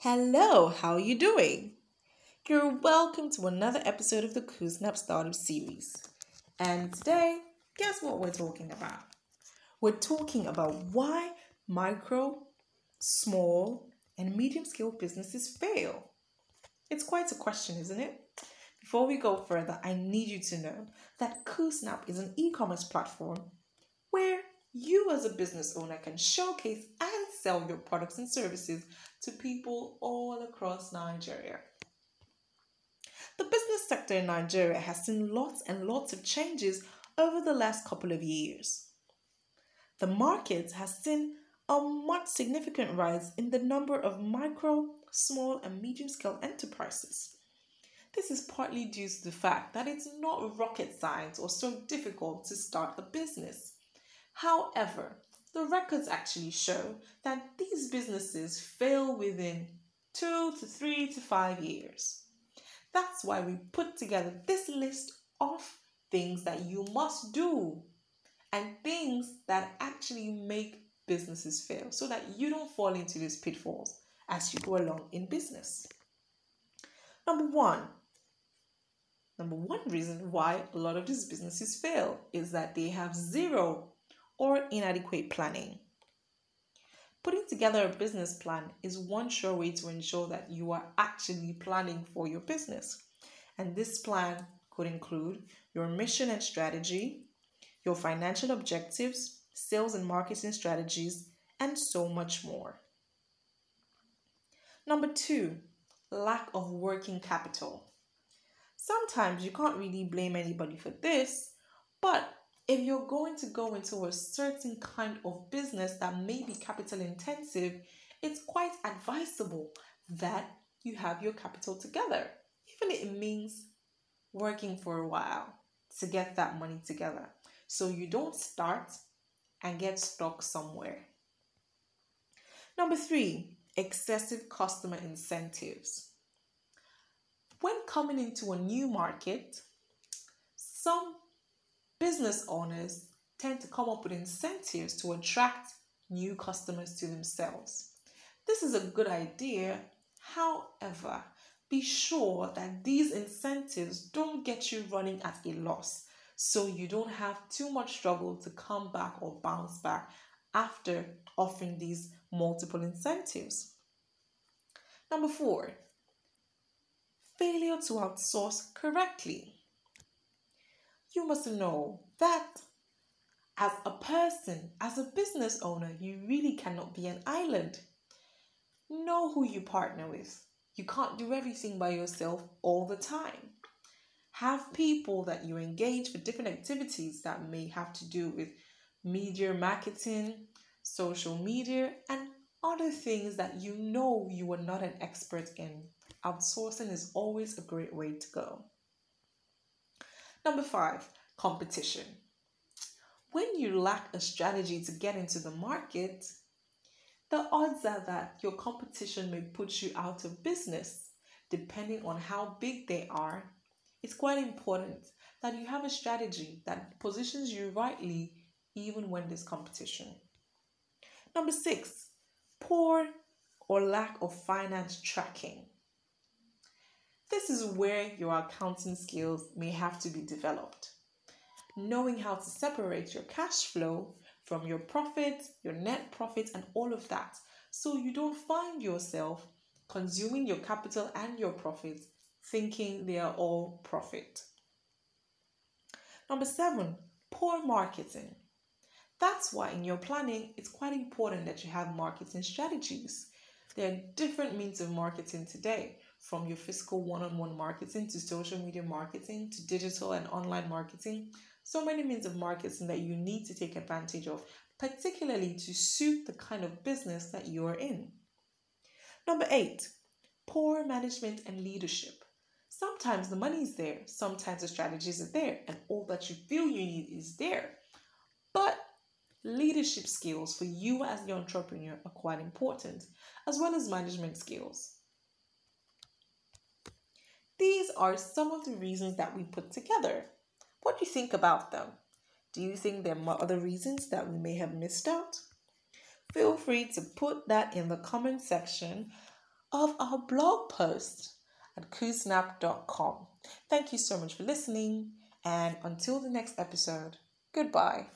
Hello, how are you doing? You're welcome to another episode of the Kuznap Startup Series. And today, guess what we're talking about? We're talking about why micro, small, and medium scale businesses fail. It's quite a question, isn't it? Before we go further, I need you to know that Kuznap is an e commerce platform where you, as a business owner, can showcase sell your products and services to people all across Nigeria. The business sector in Nigeria has seen lots and lots of changes over the last couple of years. The market has seen a much significant rise in the number of micro, small, and medium scale enterprises. This is partly due to the fact that it's not rocket science or so difficult to start a business. However, the records actually show that these businesses fail within two to three to five years. That's why we put together this list of things that you must do and things that actually make businesses fail so that you don't fall into these pitfalls as you go along in business. Number one, number one reason why a lot of these businesses fail is that they have zero or inadequate planning. Putting together a business plan is one sure way to ensure that you are actually planning for your business. And this plan could include your mission and strategy, your financial objectives, sales and marketing strategies, and so much more. Number two, lack of working capital. Sometimes you can't really blame anybody for this, but if you're going to go into a certain kind of business that may be capital intensive, it's quite advisable that you have your capital together, even if it means working for a while to get that money together. So you don't start and get stuck somewhere. Number three, excessive customer incentives. When coming into a new market, some business owners tend to come up with incentives to attract new customers to themselves. This is a good idea. However, be sure that these incentives don't get you running at a loss so you don't have too much struggle to come back or bounce back after offering these multiple incentives. Number four, failure to outsource correctly you must know that as a person, as a business owner, you really cannot be an island. Know who you partner with. You can't do everything by yourself all the time. Have people that you engage for different activities that may have to do with media marketing, social media, and other things that you know you are not an expert in. Outsourcing is always a great way to go. Number five, competition. When you lack a strategy to get into the market, the odds are that your competition may put you out of business depending on how big they are. It's quite important that you have a strategy that positions you rightly even when there's competition. Number six, poor or lack of finance tracking. This is where your accounting skills may have to be developed. Knowing how to separate your cash flow from your profit, your net profit, and all of that, so you don't find yourself consuming your capital and your profit thinking they are all profit. Number seven, poor marketing. That's why in your planning, it's quite important that you have marketing strategies. There are different means of marketing today from your physical one on one marketing to social media marketing to digital and online marketing. So many means of marketing that you need to take advantage of, particularly to suit the kind of business that you are in. Number eight, poor management and leadership. Sometimes the money is there, sometimes the strategies are there, and all that you feel you need is there. But leadership skills for you as the entrepreneur are quite important, as well as management skills. These are some of the reasons that we put together. What do you think about them? Do you think there are other reasons that we may have missed out? Feel free to put that in the comment section of our blog post at koosnap.com. Thank you so much for listening, and until the next episode, goodbye.